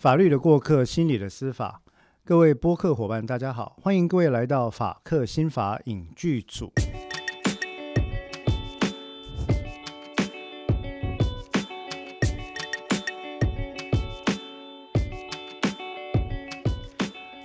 法律的过客，心理的司法。各位播客伙伴，大家好，欢迎各位来到法客心法影剧组。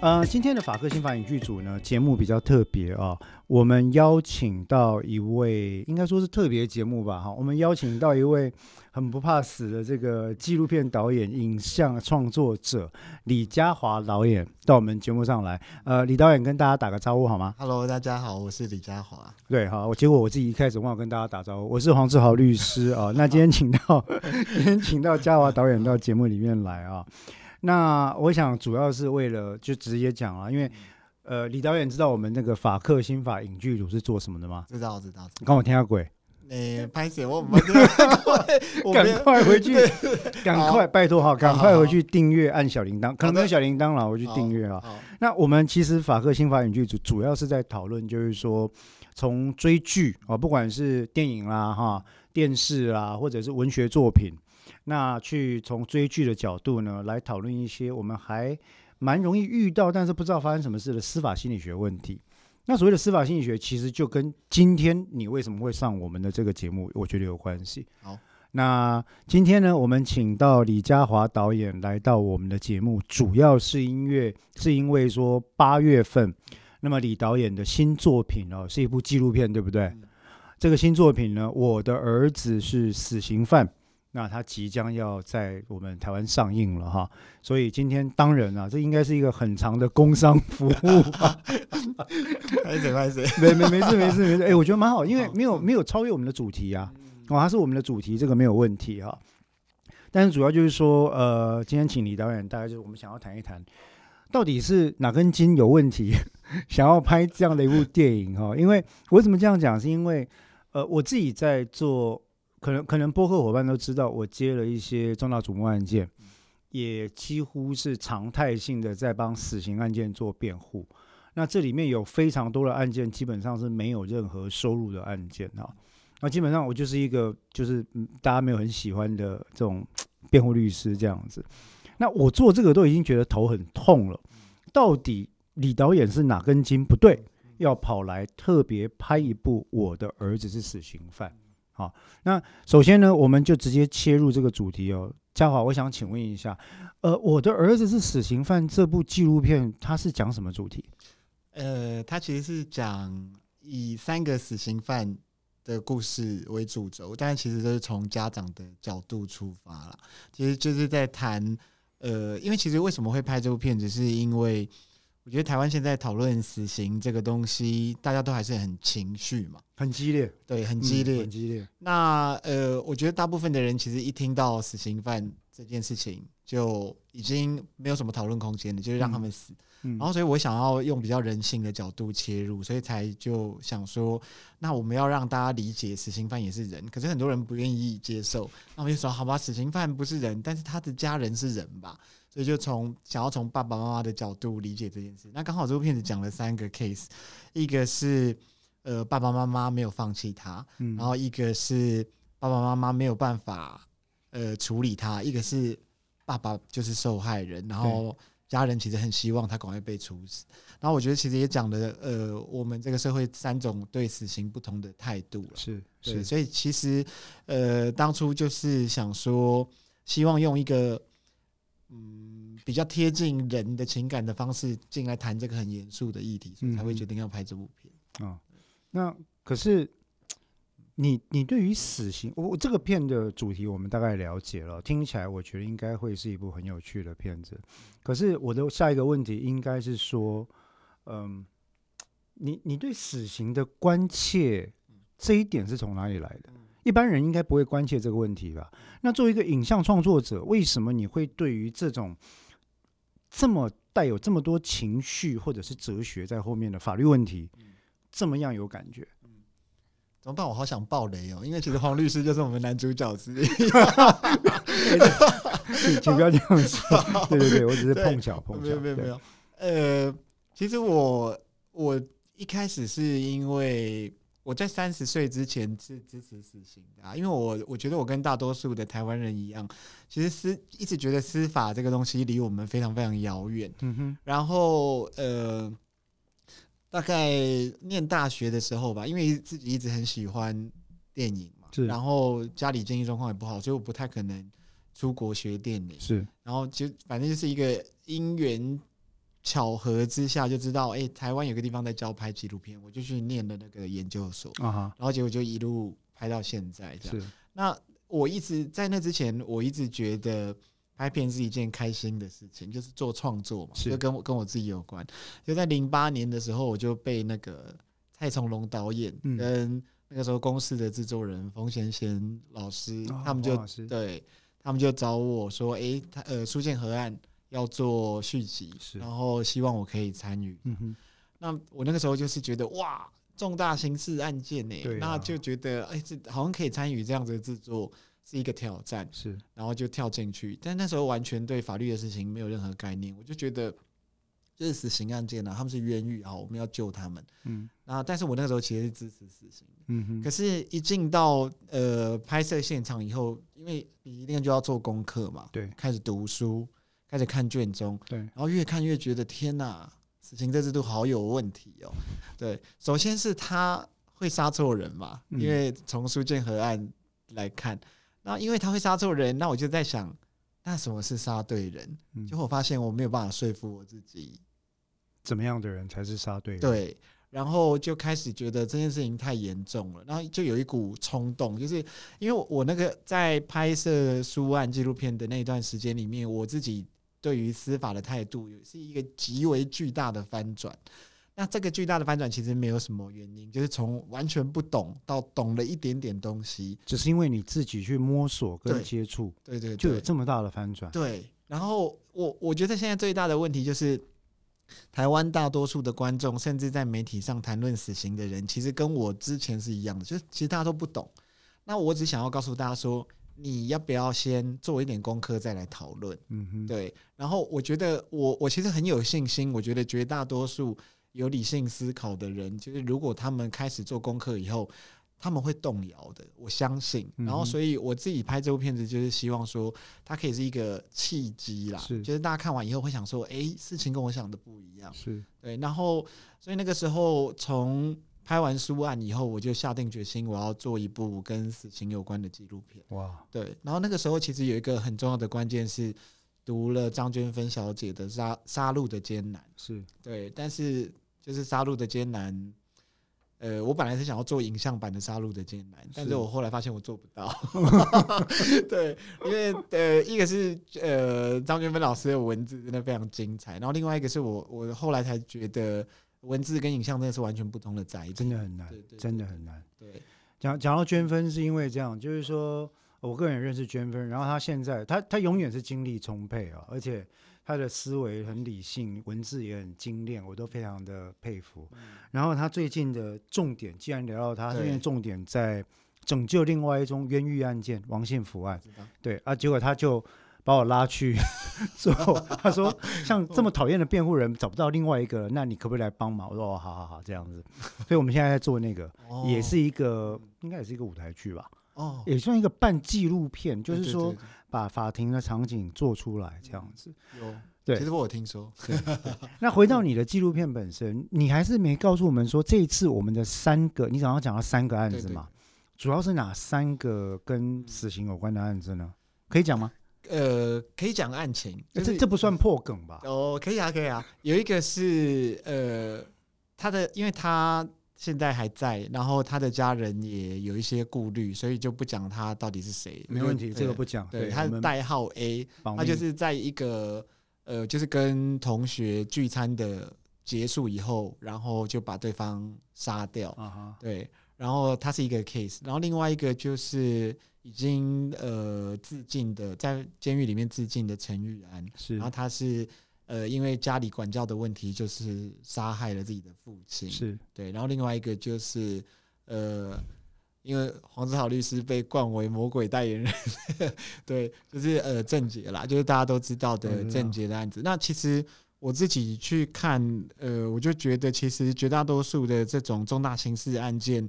呃，今天的法克新法影剧组呢，节目比较特别啊，我们邀请到一位，应该说是特别节目吧，哈，我们邀请到一位很不怕死的这个纪录片导演、影像创作者李嘉华导演到我们节目上来。呃，李导演跟大家打个招呼好吗？Hello，大家好，我是李嘉华。对，好，我结果我自己一开始忘了跟大家打招呼，我是黄志豪律师啊。那今天请到，今天请到嘉华导演到节目里面来啊。那我想主要是为了就直接讲啊，因为呃，李导演知道我们那个法克新法影剧组是做什么的吗？知道，知道。刚我听下鬼。诶，拍写我 赶快回去，赶快拜托哈，赶快回去订阅，按小铃铛，可能没有小铃铛了，我去订阅啊。那我们其实法克新法影剧组主要是在讨论，就是说从追剧啊，不管是电影啦、哈电视啦，或者是文学作品。那去从追剧的角度呢，来讨论一些我们还蛮容易遇到，但是不知道发生什么事的司法心理学问题。那所谓的司法心理学，其实就跟今天你为什么会上我们的这个节目，我觉得有关系。好，那今天呢，我们请到李嘉华导演来到我们的节目，主要是因为是因为说八月份，那么李导演的新作品哦，是一部纪录片，对不对？这个新作品呢，我的儿子是死刑犯。那它即将要在我们台湾上映了哈，所以今天当然啊，这应该是一个很长的工商服务。拍谁拍谁，没没没事没事没事，哎，我觉得蛮好，因为没有没有超越我们的主题啊，哦，它是我们的主题，这个没有问题哈。但是主要就是说，呃，今天请李导演，大概就是我们想要谈一谈，到底是哪根筋有问题，想要拍这样的一部电影哈？因为我怎么这样讲，是因为呃，我自己在做。可能可能播客伙伴都知道，我接了一些重大瞩目案件，也几乎是常态性的在帮死刑案件做辩护。那这里面有非常多的案件，基本上是没有任何收入的案件啊。那基本上我就是一个就是大家没有很喜欢的这种辩护律师这样子。那我做这个都已经觉得头很痛了。到底李导演是哪根筋不对，要跑来特别拍一部我的儿子是死刑犯？好，那首先呢，我们就直接切入这个主题哦。嘉华，我想请问一下，呃，我的儿子是死刑犯这部纪录片，它是讲什么主题？呃，它其实是讲以三个死刑犯的故事为主轴，但其实都是从家长的角度出发了。其实就是在谈，呃，因为其实为什么会拍这部片子，是因为。我觉得台湾现在讨论死刑这个东西，大家都还是很情绪嘛，很激烈，对，很激烈，很激烈。那呃，我觉得大部分的人其实一听到死刑犯这件事情，就已经没有什么讨论空间了，就是让他们死。然后，所以我想要用比较人性的角度切入，所以才就想说，那我们要让大家理解死刑犯也是人，可是很多人不愿意接受。那我就说，好吧，死刑犯不是人，但是他的家人是人吧。所以就从想要从爸爸妈妈的角度理解这件事，那刚好这部片子讲了三个 case，一个是呃爸爸妈妈没有放弃他，然后一个是爸爸妈妈没有办法呃处理他，一个是爸爸就是受害人，然后家人其实很希望他赶快被处死。然后我觉得其实也讲了呃我们这个社会三种对死刑不同的态度了，是是，所以其实呃当初就是想说希望用一个。嗯，比较贴近人的情感的方式进来谈这个很严肃的议题，所以才会决定要拍这部片啊。那可是你你对于死刑，我这个片的主题我们大概了解了，听起来我觉得应该会是一部很有趣的片子。可是我的下一个问题应该是说，嗯，你你对死刑的关切这一点是从哪里来的？一般人应该不会关切这个问题吧？那作为一个影像创作者，为什么你会对于这种这么带有这么多情绪或者是哲学在后面的法律问题，这么样有感觉？怎么办？我好想爆雷哦！因为其实黄律师就是我们男主角之一。请不要这样说。对对对，我只是碰巧碰巧。没有没有没有。呃，其实我我一开始是因为。我在三十岁之前是支持死刑的啊，因为我我觉得我跟大多数的台湾人一样，其实司一直觉得司法这个东西离我们非常非常遥远。嗯哼，然后呃，大概念大学的时候吧，因为自己一直很喜欢电影嘛，然后家里经济状况也不好，所以我不太可能出国学电影。是然后就反正就是一个因缘巧合之下，就知道哎、台湾有个地方在教拍纪录片，我就去念了那个研究所，啊哈，然后结果就一路拍到现在这样。是。那我一直在那之前，我一直觉得拍片是一件开心的事情，就是做创作嘛，就跟我跟我自己有关。就在零八年的时候，我就被那个蔡从龙导演嗯。跟那个时候公司的制作人冯贤贤老师，哦他们就对他们就找我说，诶，他呃书剑河岸要做续集，然后希望我可以参与。嗯哼，那我那个时候就是觉得哇，重大刑事案件呢、那就觉得哎、这好像可以参与这样子的制作是一个挑战，是。然后就跳进去。但那时候完全对法律的事情没有任何概念，我就觉得就是死刑案件啊，他们是冤狱，啊，我们要救他们。嗯。那但是我那个时候其实是支持死刑的，嗯哼，可是，一进到呃拍摄现场以后，因为你一定就要做功课嘛，对。开始读书，开始看卷宗，对然后越看越觉得天哪，死刑这制度好有问题哦。对，首先是他会杀错人嘛，嗯因为从苏建河案来看，那因为他会杀错人，那我就在想，那什么是杀对人？嗯结果我发现我没有办法说服我自己，怎么样的人才是杀对人？对。然后就开始觉得这件事情太严重了，然后就有一股冲动，就是因为我我那个在拍摄书案纪录片的那一段时间里面，我自己对于司法的态度有是一个极为巨大的翻转。那这个巨大的翻转其实没有什么原因，就是从完全不懂到懂了一点点东西。只是因为你自己去摸索跟接触，对对就有，这么大的翻转。对。然后我我觉得现在最大的问题就是，台湾大多数的观众，甚至在媒体上谈论死刑的人，其实跟我之前是一样的，就是其实大家都不懂。那我只想要告诉大家说，你要不要先做一点功课再来讨论？嗯哼，对。然后我觉得我我其实很有信心，我觉得绝大多数有理性思考的人，就是如果他们开始做功课以后，他们会动摇的，我相信。然后，所以我自己拍这部片子，就是希望说，它可以是一个契机啦，是就是大家看完以后会想说，诶，事情跟我想的不一样。是对，然后所以那个时候从拍完书案以后，我就下定决心，我要做一部跟死刑有关的纪录片。哇，对，然后那个时候其实有一个很重要的关键是读了张娟芬小姐的《杀杀戮的艰难》，是。对，但是就是《杀戮的艰难》，呃，我本来是想要做影像版的《杀戮的艰难》，但是是。我后来发现我做不到，对，因为呃，一个是呃张娟芬老师的文字真的非常精彩，然后另外一个是我我后来才觉得文字跟影像真的是完全不同的载体，真的很难真的很难。对，讲讲到娟芬，是因为这样，就是说我个人也认识娟芬，然后她现在她她永远是精力充沛啊，而且她的思维很理性，文字也很精炼，我都非常的佩服。然后她最近的重点，既然聊到她，对最近重点在拯救另外一宗冤狱案件——王信福案。对啊，结果他就把我拉去 之后，他说像这么讨厌的辩护人找不到另外一个，那你可不可以来帮忙？我说哦，好好好，这样子。所以我们现在在做那个，也是一个应该也是一个舞台剧吧，哦，也算一个半纪录片，就是说把法庭的场景做出来这样子。对有，对其实我有听说，那回到你的纪录片本身，你还是没告诉我们说这一次我们的三个，你早上讲到三个案子嘛，主要是哪三个跟死刑有关的案子呢？可以讲吗？呃，可以讲案情，就是这这不算破梗吧？哦，可以啊，可以啊。有一个是呃，他的，因为他现在还在，然后他的家人也有一些顾虑，所以就不讲他到底是谁。没问题，这个不讲。对，他的代号 A，他就是在一个呃，就是跟同学聚餐的结束以后，然后就把对方杀掉。啊哈，对，然后他是一个 case，然后另外一个就是已经呃自尽的，在监狱里面自尽的陈玉安，是然后他是呃因为家里管教的问题，就是杀害了自己的父亲，是对，然后另外一个就是呃。因为黄子豪律师被冠为魔鬼代言人，对，就是呃郑捷啦，就是大家都知道的郑捷的案子。那其实我自己去看，呃，我就觉得其实绝大多数的这种重大刑事案件，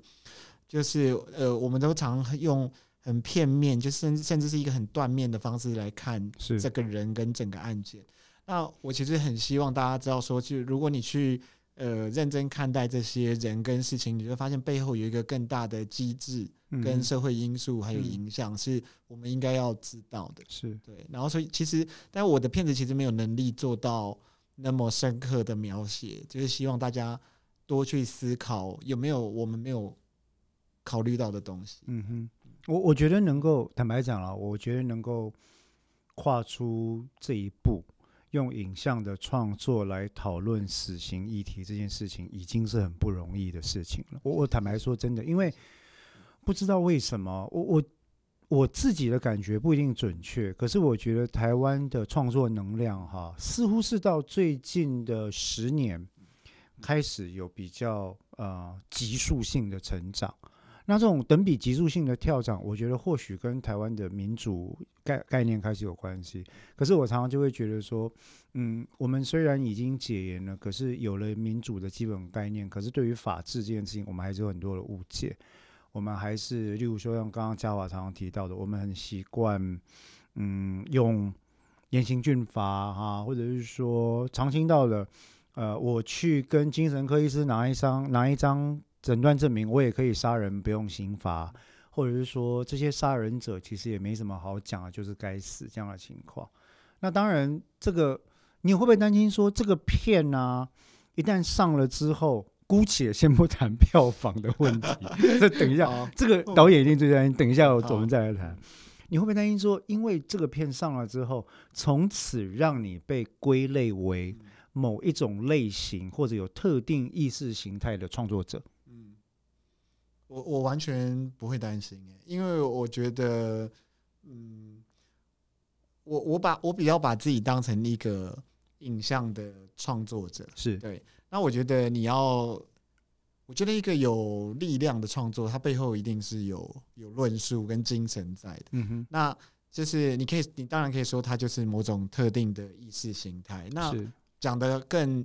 就是呃，我们都常用很片面，就甚至甚至是一个很断面的方式来看这个人跟整个案件。那我其实很希望大家知道，说就如果你去呃认真看待这些人跟事情，你会发现背后有一个更大的机制跟社会因素还有影响，是我们应该要知道的。是对，然后所以其实，但我的片子其实没有能力做到。那么深刻的描写，就是希望大家多去思考有没有我们没有考虑到的东西。嗯哼，我我觉得能够坦白讲了，我觉得能够跨出这一步，用影像的创作来讨论死刑议题这件事情，已经是很不容易的事情了。我我坦白说，真的，因为不知道为什么，我我。我自己的感觉不一定准确，可是我觉得台湾的创作能量哈，似乎是到最近的十年开始有比较呃急速性的成长。那这种等比急速性的跳涨，我觉得或许跟台湾的民主概概念开始有关系。可是我常常就会觉得说，嗯，我们虽然已经解严了，可是有了民主的基本概念，可是对于法治这件事情，我们还是有很多的误解。我们还是，例如说，像刚刚嘉华常常提到的，我们很习惯，嗯，用严刑峻法哈，或者是说常听到的，呃，我去跟精神科医师拿一张拿一张诊断证明，我也可以杀人不用刑罚，或者是说这些杀人者其实也没什么好讲的，就是该死这样的情况。那当然，这个你会不会担心说这个片呢，一旦上了之后？姑且先不谈票房的问题，这等一下，这个导演一定最担心。等一下，我们再来谈。你会不会担心说，因为这个片上了之后，从此让你被归类为某一种类型或者有特定意识形态的创作者？嗯，我我完全不会担心因为我觉得，嗯，我我把我比较把自己当成一个影像的创作者，是对。那我觉得你要，我觉得一个有力量的创作，它背后一定是有有论述跟精神在的。嗯哼，那就是你可以，你当然可以说它就是某种特定的意识形态。那讲的更，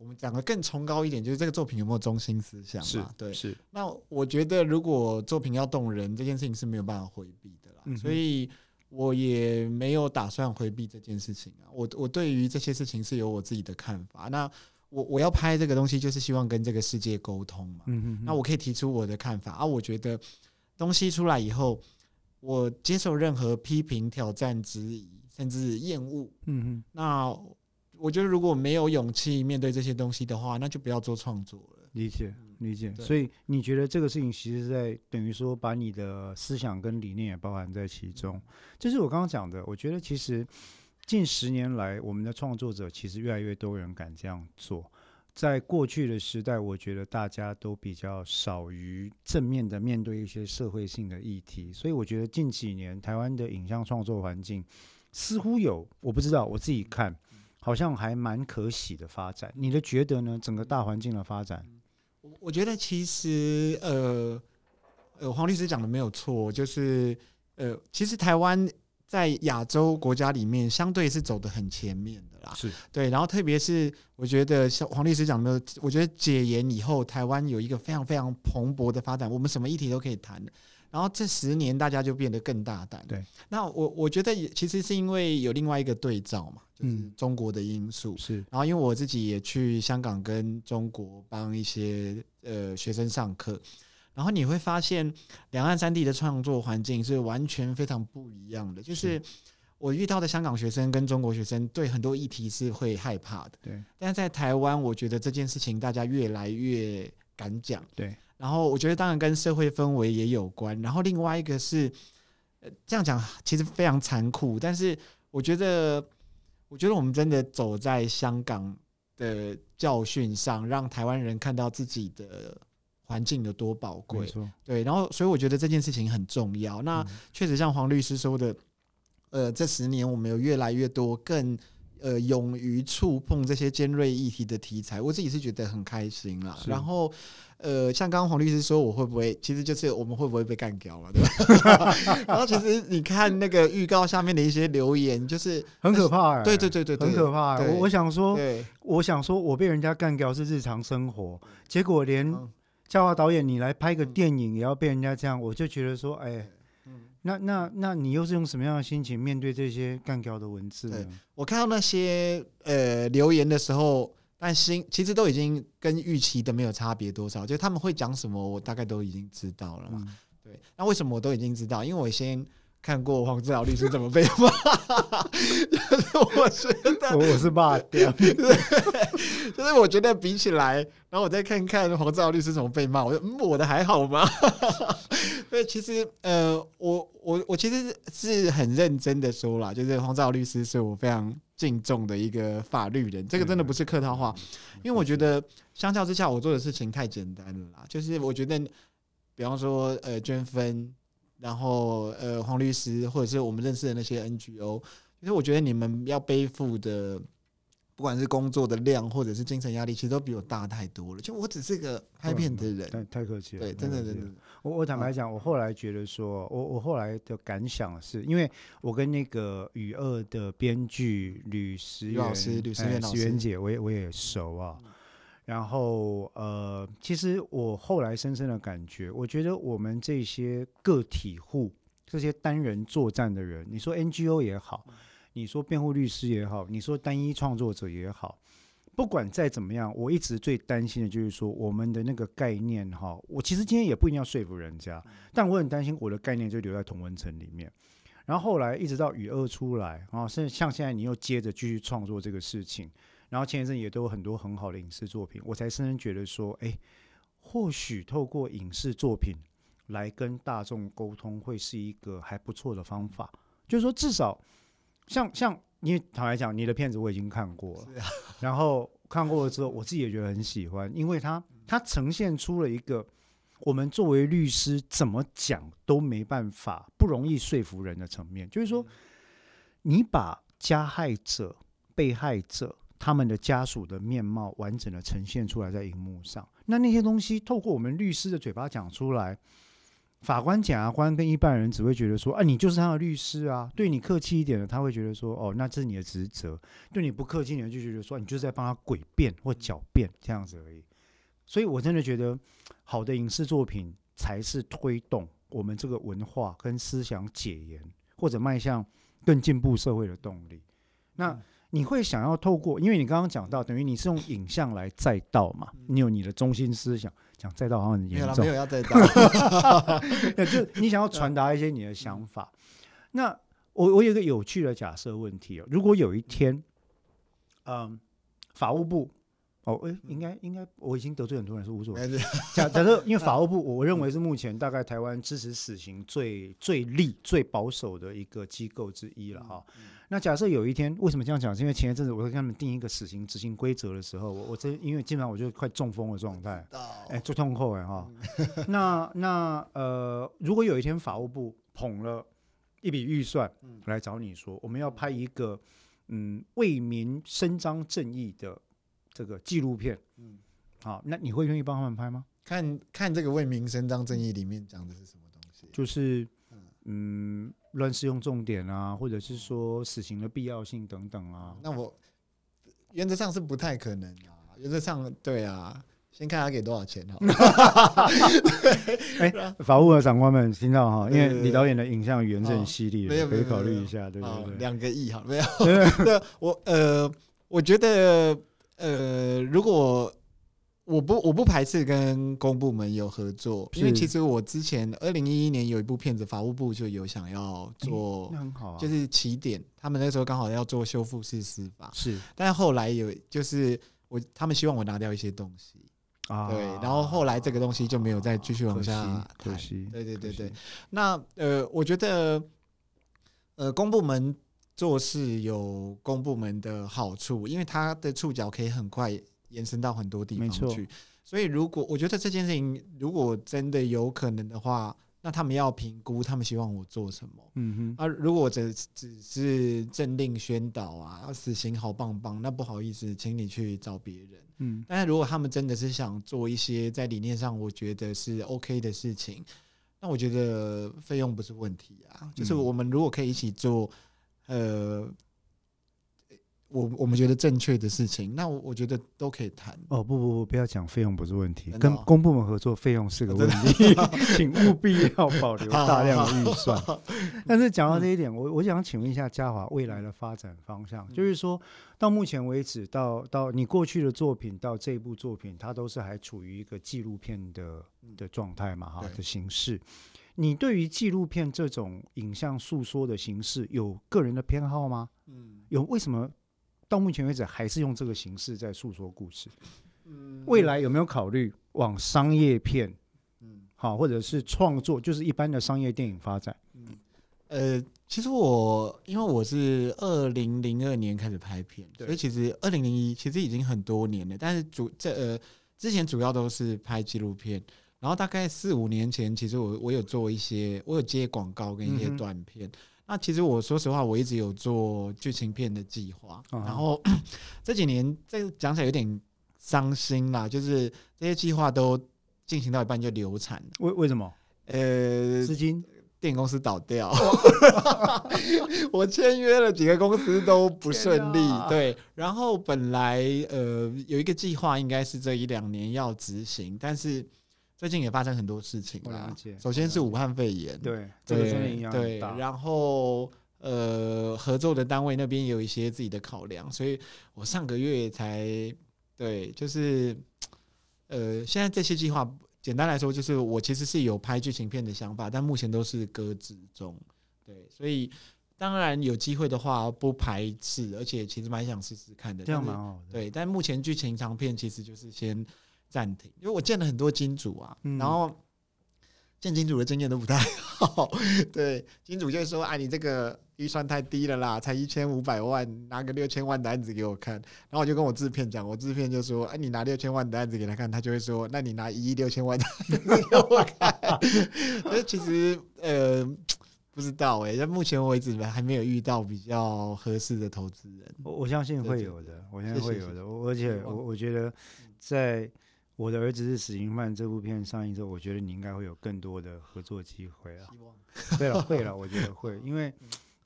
我们讲的更崇高一点，就是这个作品有没有中心思想嘛？对，是。那我觉得，如果作品要动人，这件事情是没有办法回避的啦。所以我也没有打算回避这件事情啊。我我对于这些事情是有我自己的看法。那我我要拍这个东西，就是希望跟这个世界沟通嘛。嗯嗯。那我可以提出我的看法啊。我觉得东西出来以后，我接受任何批评、挑战、质疑，甚至厌恶。嗯嗯。那我觉得如果没有勇气面对这些东西的话，那就不要做创作了。理解，理解。所以你觉得这个事情其实在等于说把你的思想跟理念也包含在其中。这是我刚刚讲的。我觉得其实。近十年来，我们的创作者其实越来越多人敢这样做。在过去的时代，我觉得大家都比较少于正面的面对一些社会性的议题，所以我觉得近几年台湾的影像创作环境似乎有，我不知道我自己看，好像还蛮可喜的发展。你的觉得呢？整个大环境的发展，我我觉得其实呃呃，黄律师讲的没有错，就是呃，其实台湾。在亚洲国家里面，相对是走的很前面的啦。是对，然后特别是我觉得像黄律师讲的，我觉得解严以后，台湾有一个非常非常蓬勃的发展，我们什么议题都可以谈。然后这十年大家就变得更大胆。对，那我我觉得也其实是因为有另外一个对照嘛，就是中国的因素。是，然后因为我自己也去香港跟中国帮一些呃学生上课。然后你会发现，两岸三地的创作环境是完全非常不一样的。就是我遇到的香港学生跟中国学生对很多议题是会害怕的，对。但是在台湾，我觉得这件事情大家越来越敢讲，对。然后我觉得当然跟社会氛围也有关。然后另外一个是，呃，这样讲其实非常残酷，但是我觉得，我觉得我们真的走在香港的教训上，让台湾人看到自己的。环境有多宝贵，对，然后所以我觉得这件事情很重要。那确实像黄律师说的，呃，这十年我们有越来越多更呃勇于触碰这些尖锐议题的题材，我自己是觉得很开心啦。然后呃，像刚刚黄律师说，我会不会其实就是我们会不会被干掉了，对吧？然后其实你看那个预告下面的一些留言，就是很可怕，对对对对，很可怕。我我想说，我想说我被人家干掉是日常生活，结果连嘉华导演你来拍个电影也要被人家这样，我就觉得说，哎。那那那你又是用什么样的心情面对这些干掉的文字呢？我看到那些呃留言的时候，但心其实都已经跟预期的没有差别多少，就他们会讲什么，我大概都已经知道了嘛。对，那为什么我都已经知道？因为我先。看过黄志豪律师怎么被骂，我觉得我是骂掉，就是我觉得比起来，然后我再看看黄志豪律师怎么被骂，我说嗯，我的还好吗？所以，其实呃，我我我其实是很认真的说了，就是黄志豪律师是我非常敬重的一个法律人，这个真的不是客套话，因为我觉得相较之下，我做的事情太简单了啦，就是我觉得，比方说呃捐分。然后，呃，黄律师或者是我们认识的那些 NGO，其实我觉得你们要背负的，不管是工作的量或者是精神压力，其实都比我大太多了。就我只是个拍片的人，太太客气了。对，真的真的。我我坦白讲，我后来觉得说，我我后来的感想是，因为我跟那个雨二的编剧吕石老师、吕石元老师姐，我也我也熟啊。然后，呃，其实我后来深深的感觉，我觉得我们这些个体户、这些单人作战的人，你说 NGO 也好，你说辩护律师也好，你说单一创作者也好，不管再怎么样，我一直最担心的就是说，我们的那个概念，哈，我其实今天也不一定要说服人家，但我很担心我的概念就留在同文层里面。然后后来一直到雨二出来，啊，甚至像现在你又接着继续创作这个事情。然后前一阵也都有很多很好的影视作品，我才深深觉得说，哎，或许透过影视作品来跟大众沟通，会是一个还不错的方法。就是说，至少像像你坦白讲，你的片子我已经看过了，然后看过了之后，我自己也觉得很喜欢，因为它它呈现出了一个我们作为律师怎么讲都没办法不容易说服人的层面。就是说，你把加害者、被害者。他们的家属的面貌完整的呈现出来在荧幕上，那那些东西透过我们律师的嘴巴讲出来，法官、检察官跟一般人只会觉得说，啊，你就是他的律师啊。对你客气一点的，他会觉得说，哦，那这是你的职责；对你不客气一点，就觉得说，你就是在帮他诡辩或狡辩这样子而已。所以我真的觉得，好的影视作品才是推动我们这个文化跟思想解严或者迈向更进步社会的动力。那。你会想要透过，因为你刚刚讲到，等于你是用影像来载道嘛？你有你的中心思想，讲载道好像很严重，没有要载道，就你想要传达一些你的想法。那我我有一个有趣的假设问题哦，如果有一天，嗯，法务部。哦，哎，应该应该，我已经得罪很多人是无所谓。假假设，因为 法务部，我认为是目前大概台湾支持死刑最最利、最保守的一个机构之一了哈。那假设有一天，为什么这样讲？是因为前一阵子我会跟他们定一个死刑执行规则的时候，我我这因为基本上我就快中风的状态，哎，最痛后哎哈。那那呃，如果有一天法务部捧了一笔预算来找你说，我们要拍一个嗯为民伸张正义的。这个纪录片，嗯，好，那你会愿意帮他们拍吗？看看这个为民伸张正义里面讲的是什么东西？就是，嗯，乱使用重点啊，或者是说死刑的必要性等等啊。那我原则上是不太可能啊。原则上，对啊，先看他给多少钱哈。哎，法务的长官们听到哈，因为李导演的影像语言是很犀利的，可以考虑一下，对不对？两个亿哈，没有。对，我呃，我觉得。呃，如果我不我不排斥跟公部门有合作，因为其实我之前二零一一年有一部片子，法务部就有想要做，很好，就是起点，他们那时候刚好要做修复式司法，是，但是后来有就是我他们希望我拿掉一些东西。啊，对，然后后来这个东西就没有再继续往下可惜，对对对对，那呃，我觉得呃公部门。做事有公部门的好处，因为他的触角可以很快延伸到很多地方去。所以，如果我觉得这件事情如果真的有可能的话，那他们要评估，他们希望我做什么。嗯哼，啊，如果只只是政令宣导啊，死刑好棒棒，那不好意思，请你去找别人。嗯，但是如果他们真的是想做一些在理念上我觉得是 OK 的事情，那我觉得费用不是问题啊。就是我们如果可以一起做，呃。我我们觉得正确的事情，那我我觉得都可以谈。哦不不不，不要讲费用不是问题，跟公部门合作费用是个问题，请务必要保留大量的预算。但是讲到这一点，我我想请问一下嘉华未来的发展方向，就是说到目前为止，到到你过去的作品到这一部作品，它都是还处于一个纪录片的的状态嘛哈的形式。你对于纪录片这种影像诉说的形式有个人的偏好吗？嗯，有为什么？到目前为止，还是用这个形式在诉说故事。嗯，未来有没有考虑往商业片，嗯，好，或者是创作，就是一般的商业电影发展？嗯，呃，其实我因为我是二零零二年开始拍片，所以其实二零零一其实已经很多年了。但是主这呃之前主要都是拍纪录片，然后大概四五年前，其实我我有做一些，我有接广告跟一些短片。那其实我说实话，我一直有做剧情片的计划，然后这几年这讲起来有点伤心啦，就是这些计划都进行到一半就流产。为为什么？呃，资金，电影公司倒掉。我签约了几个公司都不顺利，对。然后本来呃有一个计划，应该是这一两年要执行，但是。最近也发生很多事情啦。首先是武汉肺炎，对，这个真的影响对，然后呃，合作的单位那边有一些自己的考量，所以我上个月才对，就是呃，现在这些计划，简单来说，就是我其实是有拍剧情片的想法，但目前都是搁置中。对，所以当然有机会的话不排斥，而且其实蛮想试试看的，这样蛮好的。对，但目前剧情长片其实就是先。暂停，因为我见了很多金主啊，然后见金主的经验都不太好。对，金主就说：“哎，你这个预算太低了啦，才一千五百万，拿个六千万的案子给我看。”然后我就跟我制片讲，我制片就说：“哎，你拿六千万的案子给他看，他就会说：那你拿一亿六千万的案子给我看。”所以其实呃，不知道哎，在目前为止还没有遇到比较合适的投资人。我我相信会有的，我相信会有的。而且我我觉得在。我的儿子是死刑犯。这部片上映之后，我觉得你应该会有更多的合作机会啊。对 了，会了，我觉得会，因为，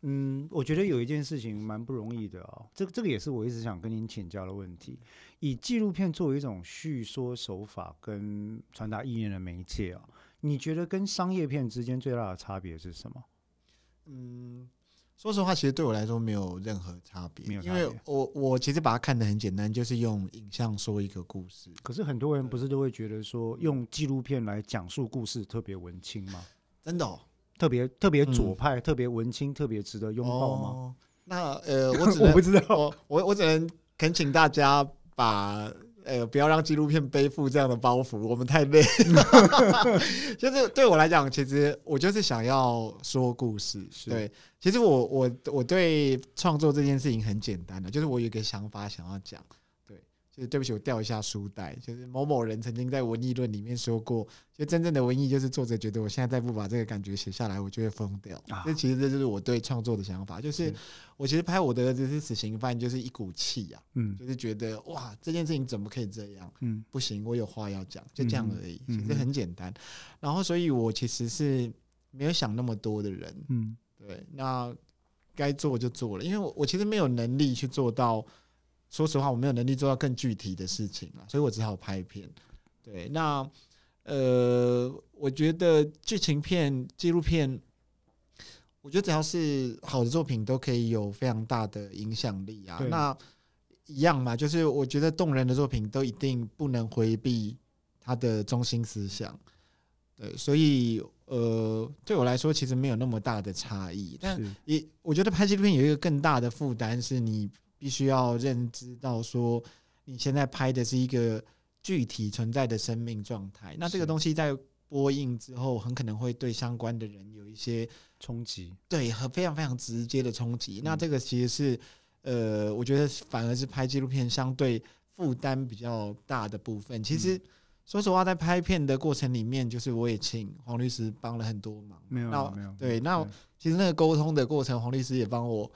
嗯，我觉得有一件事情蛮不容易的啊。这这个也是我一直想跟您请教的问题。以纪录片作为一种叙说手法跟传达意念的媒介啊，你觉得跟商业片之间最大的差别是什么？嗯。说实话，其实对我来说没有任何差别，因为我我其实把它看得很简单，就是用影像说一个故事。可是很多人不是都会觉得说，用纪录片来讲述故事特别文青吗？真的，哦，特别特别左派，特别文青，特别值得拥抱吗？那呃，我 只能我不知道，我我只能恳请大家把。呃，不要让纪录片背负这样的包袱，我们太累。就是对我来讲，其实我就是想要说故事。对，其实我我我对创作这件事情很简单的，就是我有一个想法想要讲。就是对不起，我掉一下书袋。就是某某人曾经在文艺论里面说过，就真正的文艺就是作者觉得我现在再不把这个感觉写下来，我就会疯掉。这其实这就是我对创作的想法。就是我其实拍我的儿子是死刑犯，就是一股气呀，嗯，就是觉得哇，这件事情怎么可以这样？嗯，不行，我有话要讲，就这样而已。其实很简单。然后，所以我其实是没有想那么多的人。嗯，对，那该做就做了，因为我我其实没有能力去做到。说实话，我没有能力做到更具体的事情了，所以我只好拍片。对，那呃，我觉得剧情片、纪录片，我觉得只要是好的作品，都可以有非常大的影响力啊。那一样嘛，就是我觉得动人的作品都一定不能回避它的中心思想。对，所以呃，对我来说，其实没有那么大的差异。但也我觉得拍纪录片有一个更大的负担，是你。必须要认知到，说你现在拍的是一个具体存在的生命状态。那这个东西在播映之后，很可能会对相关的人有一些冲击，对，和非常非常直接的冲击。那这个其实是，呃，我觉得反而是拍纪录片相对负担比较大的部分。其实说实话，在拍片的过程里面，就是我也请黄律师帮了很多忙。没有没有，对，那其实那个沟通的过程，黄律师也帮我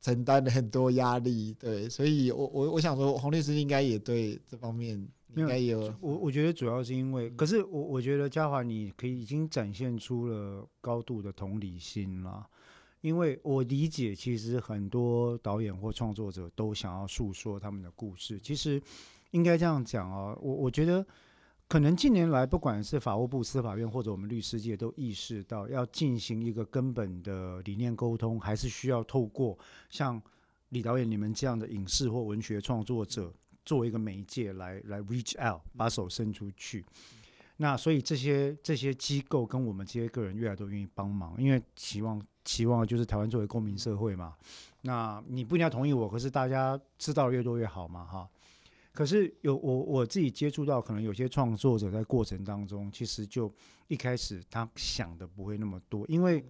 承担了很多压力。对，所以我我我想说，洪律师应该也对这方面应该有。我我觉得主要是因为，可是我我觉得嘉华你可以已经展现出了高度的同理心了。因为我理解，其实很多导演或创作者都想要诉说他们的故事。其实应该这样讲哦，我我觉得可能近年来，不管是法务部、司法院或者我们律师界，都意识到要进行一个根本的理念沟通，还是需要透过像李导演你们这样的影视或文学创作者作为一个媒介来来 reach out，把手伸出去。那所以这些这些机构跟我们这些个人越来越都愿意帮忙，因为期望。期望就是台湾作为公民社会嘛，那你不一定要同意我，可是大家知道越多越好嘛，哈。可是有我我自己接触到，可能有些创作者在过程当中，其实就一开始他想的不会那么多，因为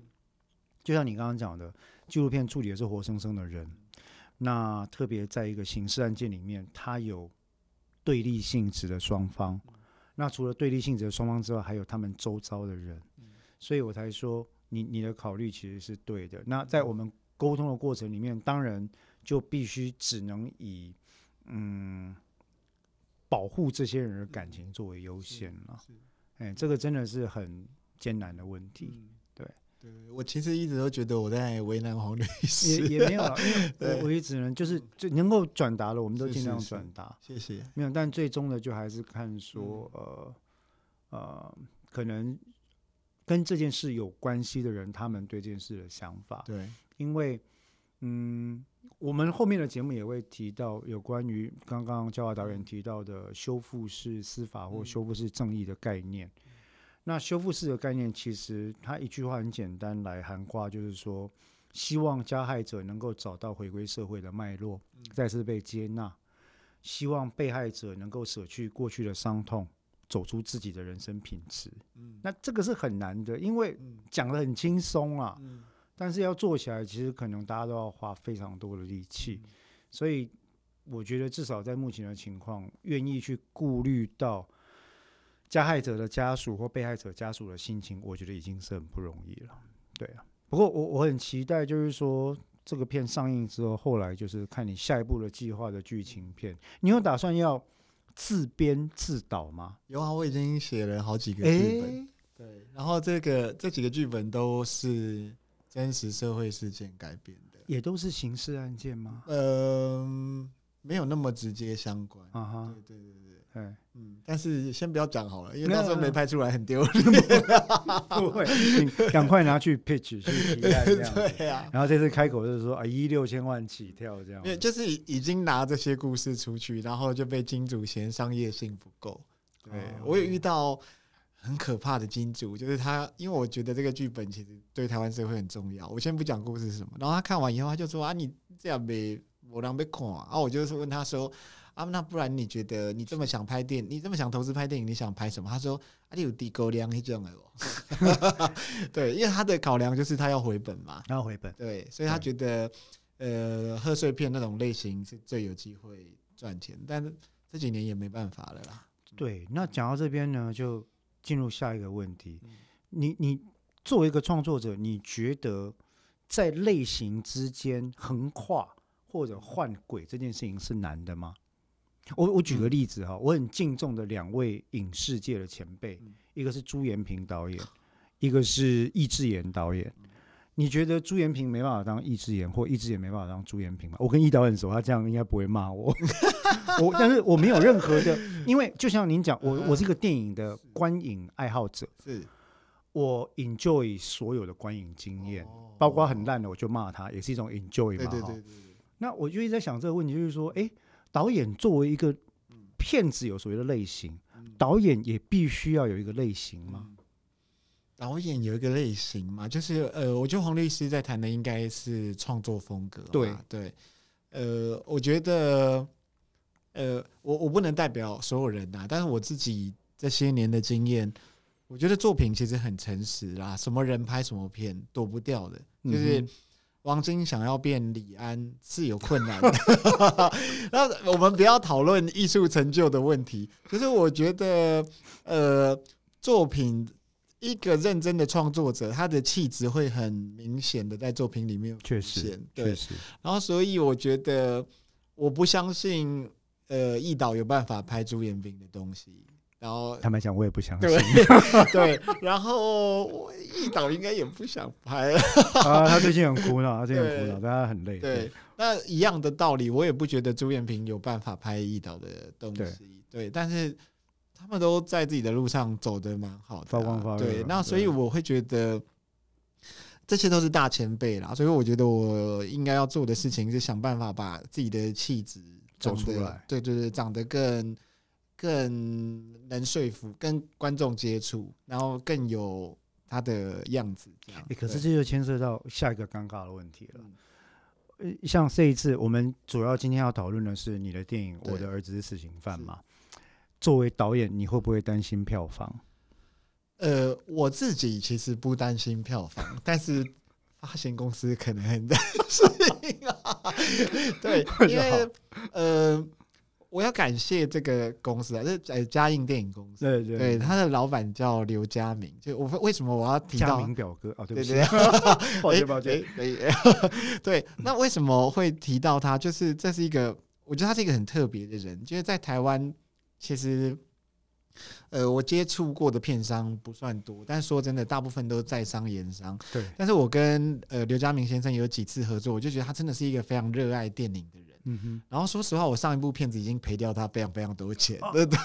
就像你刚刚讲的，纪录片处理的是活生生的人，那特别在一个刑事案件里面，他有对立性质的双方，那除了对立性质的双方之外，还有他们周遭的人，所以我才说。你你的考虑其实是对的。那在我们沟通的过程里面，当然就必须只能以嗯保护这些人的感情作为优先了。哎，这个真的是很艰难的问题。对对，我其实一直都觉得我在为难黄律师，也也没有，因为我我也只能就是就能够转达了，我们都尽量转达。谢谢。没有，但最终的就还是看说呃呃可能。跟这件事有关系的人，他们对这件事的想法。对，因为，嗯，我们后面的节目也会提到有关于刚刚焦华导演提到的修复式司法或修复式正义的概念。那修复式的概念，其实它一句话很简单来涵盖，就是说，希望加害者能够找到回归社会的脉络，再次被接纳；希望被害者能够舍去过去的伤痛。走出自己的人生品质，嗯，那这个是很难的，因为讲的很轻松啊，嗯，但是要做起来，其实可能大家都要花非常多的力气，所以我觉得至少在目前的情况，愿意去顾虑到加害者的家属或被害者家属的心情，我觉得已经是很不容易了，对啊。不过我我很期待，就是说这个片上映之后，后来就是看你下一步的计划的剧情片，你有打算要？自编自导吗？有啊，我已经写了好几个剧本。对，然后这个这几个剧本都是真实社会事件改编的，也都是刑事案件吗？嗯，没有那么直接相关。啊哈，对对对对。嗯嗯，但是先不要讲好了，因为到时候没拍出来很丢脸。不会，赶快拿去 pitch 去提案这样。对呀。然后这次开口就是说啊，一六千万起跳这样。因为就是已经拿这些故事出去，然后就被金主嫌商业性不够。对我有遇到很可怕的金主，就是他，因为我觉得这个剧本其实对台湾社会很重要。我先不讲故事是什么，然后他看完以后他就说啊，你这样被我让被看啊，我就是问他说。啊，那不然你觉得你这么想拍电影，你这么想投资拍电影，你想拍什么？他说：“啊，你有地沟量一种的哦。”对，因为他的考量就是他要回本嘛，要回本。对，所以他觉得，呃，贺岁片那种类型是最有机会赚钱，但是这几年也没办法了啦。对，那讲到这边呢，就进入下一个问题。你你作为一个创作者，你觉得在类型之间横跨或者换轨这件事情是难的吗？我我举个例子哈，我很敬重的两位影视界的前辈，一个是朱延平导演，一个是易智言导演。你觉得朱延平没办法当易智言，或易智言没办法当朱延平吗？我跟易导演熟，他这样应该不会骂我。我但是我没有任何的，因为就像您讲，我我是一个电影的观影爱好者，是我 enjoy 所有的观影经验，包括很烂的我就骂他，也是一种 enjoy 嘛。对对对对。那我就一直在想这个问题，就是说，哎。导演作为一个骗子，有所谓的类型，导演也必须要有一个类型吗？导演有一个类型嘛？就是呃，我觉得黄律师在谈的应该是创作风格。对对，呃，我觉得呃，我我不能代表所有人呐，但是我自己这些年的经验，我觉得作品其实很诚实啦，什么人拍什么片躲不掉的，就是。王晶想要变李安是有困难的。那我们不要讨论艺术成就的问题，可是我觉得，呃，作品一个认真的创作者，他的气质会很明显的在作品里面确实，对。然后，所以我觉得，我不相信，呃，易导有办法拍朱延平的东西。然后坦白讲，我也不相信。对，然后易导应该也不想拍了。啊，他最近很苦恼，他最近很苦恼，但他很累。对，那一样的道理，我也不觉得朱延平有办法拍易导的东西。对，但是他们都在自己的路上走的蛮好的，发光发热。对，那所以我会觉得这些都是大前辈啦，所以我觉得我应该要做的事情是想办法把自己的气质走出来。对对对，长得更。更能说服，跟观众接触，然后更有他的样子。这样，可是这就牵涉到下一个尴尬的问题了。呃，像这一次，我们主要今天要讨论的是你的电影《我的儿子是死刑犯》嘛？作为导演，你会不会担心票房？呃，我自己其实不担心票房，但是发行公司可能很担心啊。对，因为呃。我要感谢这个公司啊，这呃嘉映电影公司，对对，对他的老板叫刘嘉明。就我为什么我要提到嘉明表哥啊？对不起，抱歉 抱歉。对，那为什么会提到他？就是这是一个，我觉得他是一个很特别的人。就是在台湾，其实呃，我接触过的片商不算多，但说真的，大部分都在商言商。对，但是我跟呃刘嘉明先生有几次合作，我就觉得他真的是一个非常热爱电影的人。嗯哼，然后说实话，我上一部片子已经赔掉他非常非常多钱，对对。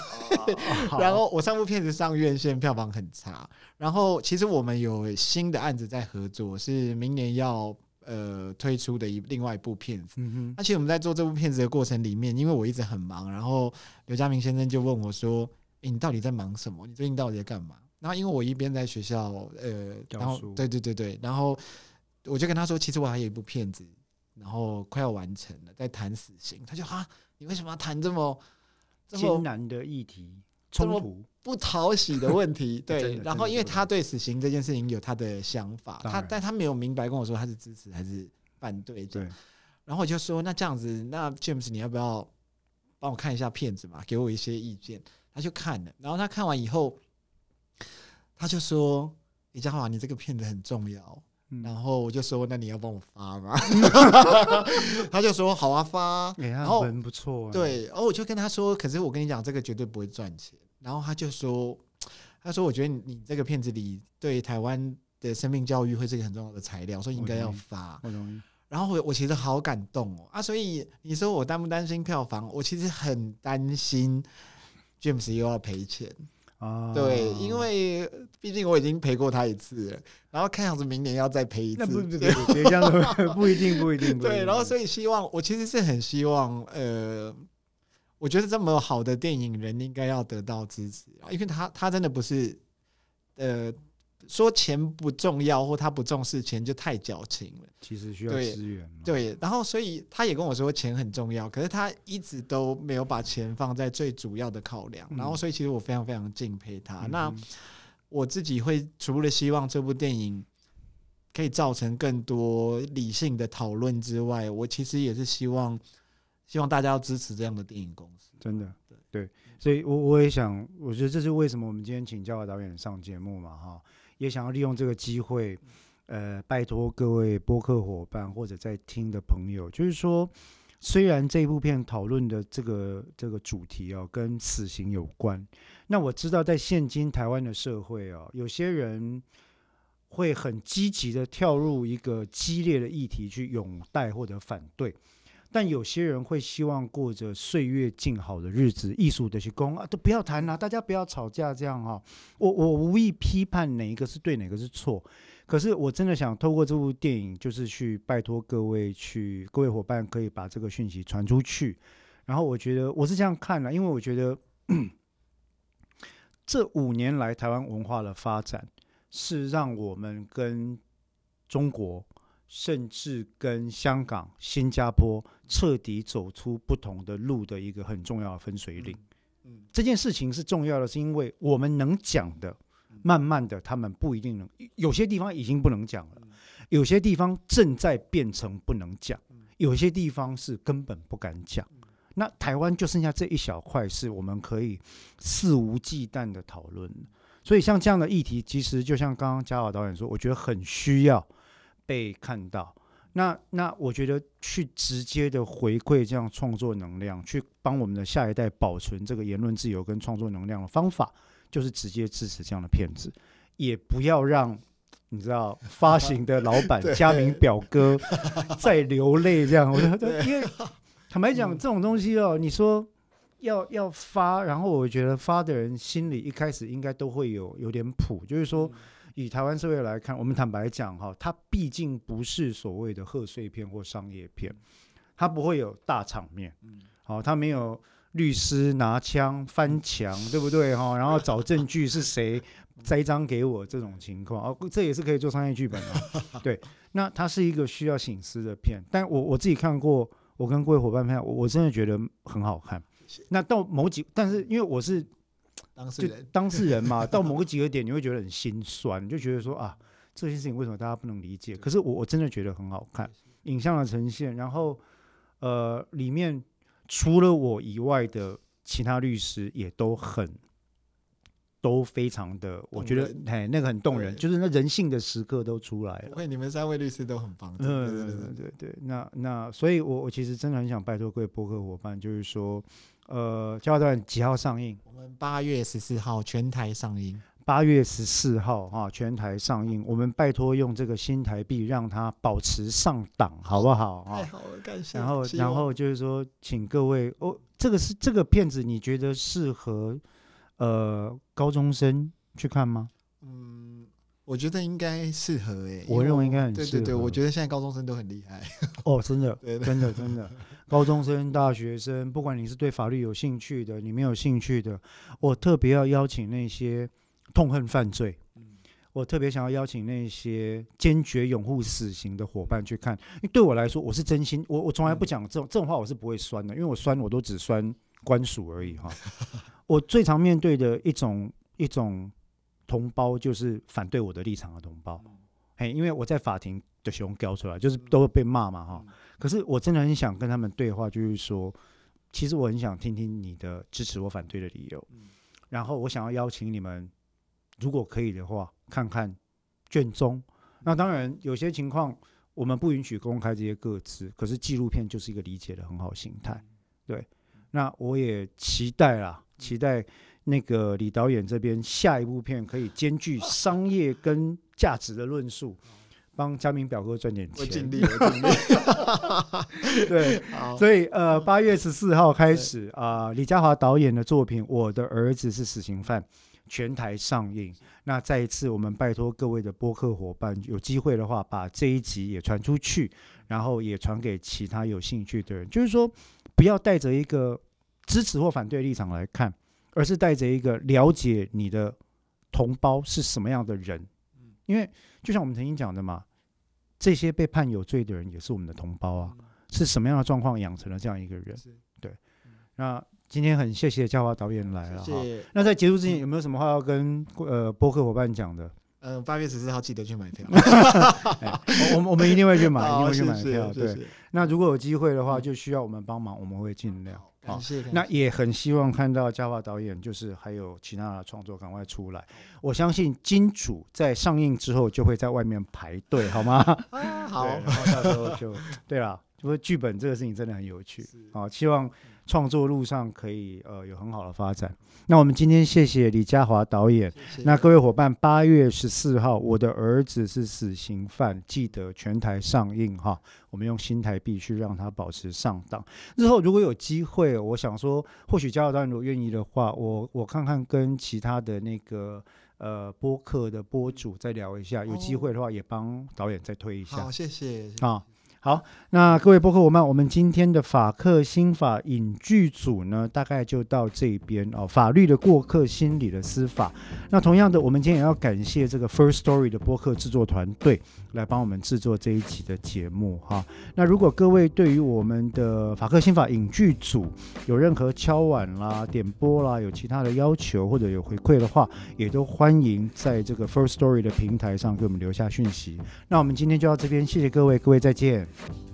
然后我上部片子上院线票房很差，然后其实我们有新的案子在合作，是明年要呃推出的一另外一部片子。嗯哼，而且我们在做这部片子的过程里面，因为我一直很忙，然后刘嘉明先生就问我说：“诶，你到底在忙什么？你最近到底在干嘛？”然后因为我一边在学校呃，然后对对对对，然后我就跟他说：“其实我还有一部片子。”然后快要完成了，在谈死刑，他就哈，你为什么要谈这么艰难的议题、冲突、不讨喜的问题？对，然后因为他对死刑这件事情有他的想法，他但他没有明白跟我说他是支持还是反对。对，然后我就说那这样子，那 James 你要不要帮我看一下片子嘛，给我一些意见？他就看了，然后他看完以后，他就说：“李佳华，你这个片子很重要。”然后我就说：“那你要帮我发吗？” 他就说：“好啊，发。”然后人不错，对。然后我就跟他说：“可是我跟你讲，这个绝对不会赚钱。”然后他就说：“他说我觉得你这个片子里对台湾的生命教育会是一个很重要的材料，所以应该要发。”然后我我其实好感动哦啊！所以你说我担不担心票房？我其实很担心 James 又要赔钱。对，因为毕竟我已经赔过他一次了，然后看样子明年要再赔一次。那不不 不，别这样子，不一定不一定。对，然后所以希望，我其实是很希望，呃，我觉得这么好的电影人应该要得到支持，因为他他真的不是，呃。说钱不重要，或他不重视钱就太矫情了。其实需要资源。对，然后所以他也跟我说钱很重要，可是他一直都没有把钱放在最主要的考量。然后所以其实我非常非常敬佩他。那我自己会除了希望这部电影可以造成更多理性的讨论之外，我其实也是希望希望大家要支持这样的电影公司。真的，对对，所以我我也想，我觉得这是为什么我们今天请教导演上节目嘛，哈。也想要利用这个机会，呃，拜托各位播客伙伴或者在听的朋友，就是说，虽然这部片讨论的这个这个主题哦，跟死刑有关，那我知道在现今台湾的社会哦，有些人会很积极的跳入一个激烈的议题去拥戴或者反对。但有些人会希望过着岁月静好的日子，艺术的去攻啊，都不要谈了，大家不要吵架，这样哈。我我无意批判哪一个是对，哪个是错，可是我真的想透过这部电影，就是去拜托各位去，各位伙伴可以把这个讯息传出去。然后我觉得我是这样看的，因为我觉得这五年来台湾文化的发展是让我们跟中国。甚至跟香港、新加坡彻底走出不同的路的一个很重要的分水岭。嗯，这件事情是重要的，是因为我们能讲的，慢慢的他们不一定能，有些地方已经不能讲了。有些地方正在变成不能讲，有些地方是根本不敢讲。那台湾就剩下这一小块，是我们可以肆无忌惮的讨论。所以像这样的议题，其实就像刚刚嘉华导演说，我觉得很需要被看到。那那我觉得去直接的回馈这样创作能量，去帮我们的下一代保存这个言论自由跟创作能量的方法，就是直接支持这样的骗子，也不要让你知道发行的老板嘉明表哥 再流泪这样。我觉得，因为坦白讲，这种东西哦，你说。要要发，然后我觉得发的人心里一开始应该都会有有点谱，就是说以台湾社会来看，我们坦白讲哈，它毕竟不是所谓的贺岁片或商业片，它不会有大场面，好，它没有律师拿枪翻墙，对不对哈？然后找证据是谁 栽赃给我这种情况，哦，这也是可以做商业剧本的，对。那它是一个需要醒思的片，但我我自己看过，我跟各位伙伴看，我我真的觉得很好看。那到某几，但是因为我是当事人，当事人嘛，到某个几个点，你会觉得很心酸，就觉得说啊，这件事情为什么大家不能理解？可是我我真的觉得很好看，影像的呈现，然后呃，里面除了我以外的其他律师也都很都非常的，我觉得哎，那个很动人，就是那人性的时刻都出来了。会，你们三位律师都很棒。嗯，对对对对，那那所以，我我其实真的很想拜托各位播客伙伴，就是说。呃，交段几号上映？我们八月十四号全台上映。八月十四号哈，全台上映。我们拜托用这个新台币让它保持上档，好不好？太好了，感谢。然后，然后就是说，请各位哦，这个是这个片子，你觉得适合呃高中生去看吗？嗯，我觉得应该适合诶。我认为应该很对对对，我觉得现在高中生都很厉害。哦，真的，真的，真的。高中生、大学生，不管你是对法律有兴趣的，你没有兴趣的，我特别要邀请那些痛恨犯罪，我特别想要邀请那些坚决拥护死刑的伙伴去看。因为对我来说，我是真心，我我从来不讲这种这种话，我是不会酸的，因为我酸我都只酸官署而已哈。我最常面对的一种一种同胞，就是反对我的立场的同胞。嘿，因为我在法庭的熊飙出来，就是都会被骂嘛哈。可是我真的很想跟他们对话，就是说，其实我很想听听你的支持我反对的理由。然后我想要邀请你们，如果可以的话，看看卷宗。那当然有些情况我们不允许公开这些个资，可是纪录片就是一个理解的很好形态。对，那我也期待啦，期待那个李导演这边下一部片可以兼具商业跟价值的论述。帮嘉明表哥赚点钱，我尽力，我尽力。对，所以呃，八月十四号开始啊，李佳华导演的作品《我的儿子是死刑犯》全台上映。那再一次，我们拜托各位的播客伙伴，有机会的话，把这一集也传出去，然后也传给其他有兴趣的人。就是说，不要带着一个支持或反对立场来看，而是带着一个了解你的同胞是什么样的人。因为就像我们曾经讲的嘛，这些被判有罪的人也是我们的同胞啊。是什么样的状况养成了这样一个人？对。那今天很谢谢嘉华导演来了哈。那在结束之前有没有什么话要跟呃播客伙伴讲的？嗯，八月十四号记得去买票。我们我们一定会去买，一定会去买票。对。那如果有机会的话，就需要我们帮忙，我们会尽量。好，那也很希望看到嘉华导演，就是还有其他的创作赶快出来。我相信金主在上映之后就会在外面排队，好吗？好，然后到时候就对了。不过剧本这个事情真的很有趣，好，希望创作路上可以呃有很好的发展。那我们今天谢谢李嘉华导演。那各位伙伴，八月十四号，我的儿子是死刑犯，记得全台上映哈。我们用新台币去让他保持上档。日后如果有机会，我想说，或许嘉华导演如果愿意的话，我我看看跟其他的那个呃播客的播主再聊一下，有机会的话也帮导演再推一下。好，谢谢啊。好，那各位播客伙伴，我们今天的法克新法影剧组呢，大概就到这边哦。法律的过客，心理的司法。那同样的，我们今天也要感谢这个 First Story 的播客制作团队来帮我们制作这一期的节目哈。那如果各位对于我们的法克新法影剧组有任何敲碗啦、点播啦，有其他的要求或者有回馈的话，也都欢迎在这个 First Story 的平台上给我们留下讯息。那我们今天就到这边，谢谢各位，各位再见。Thank you.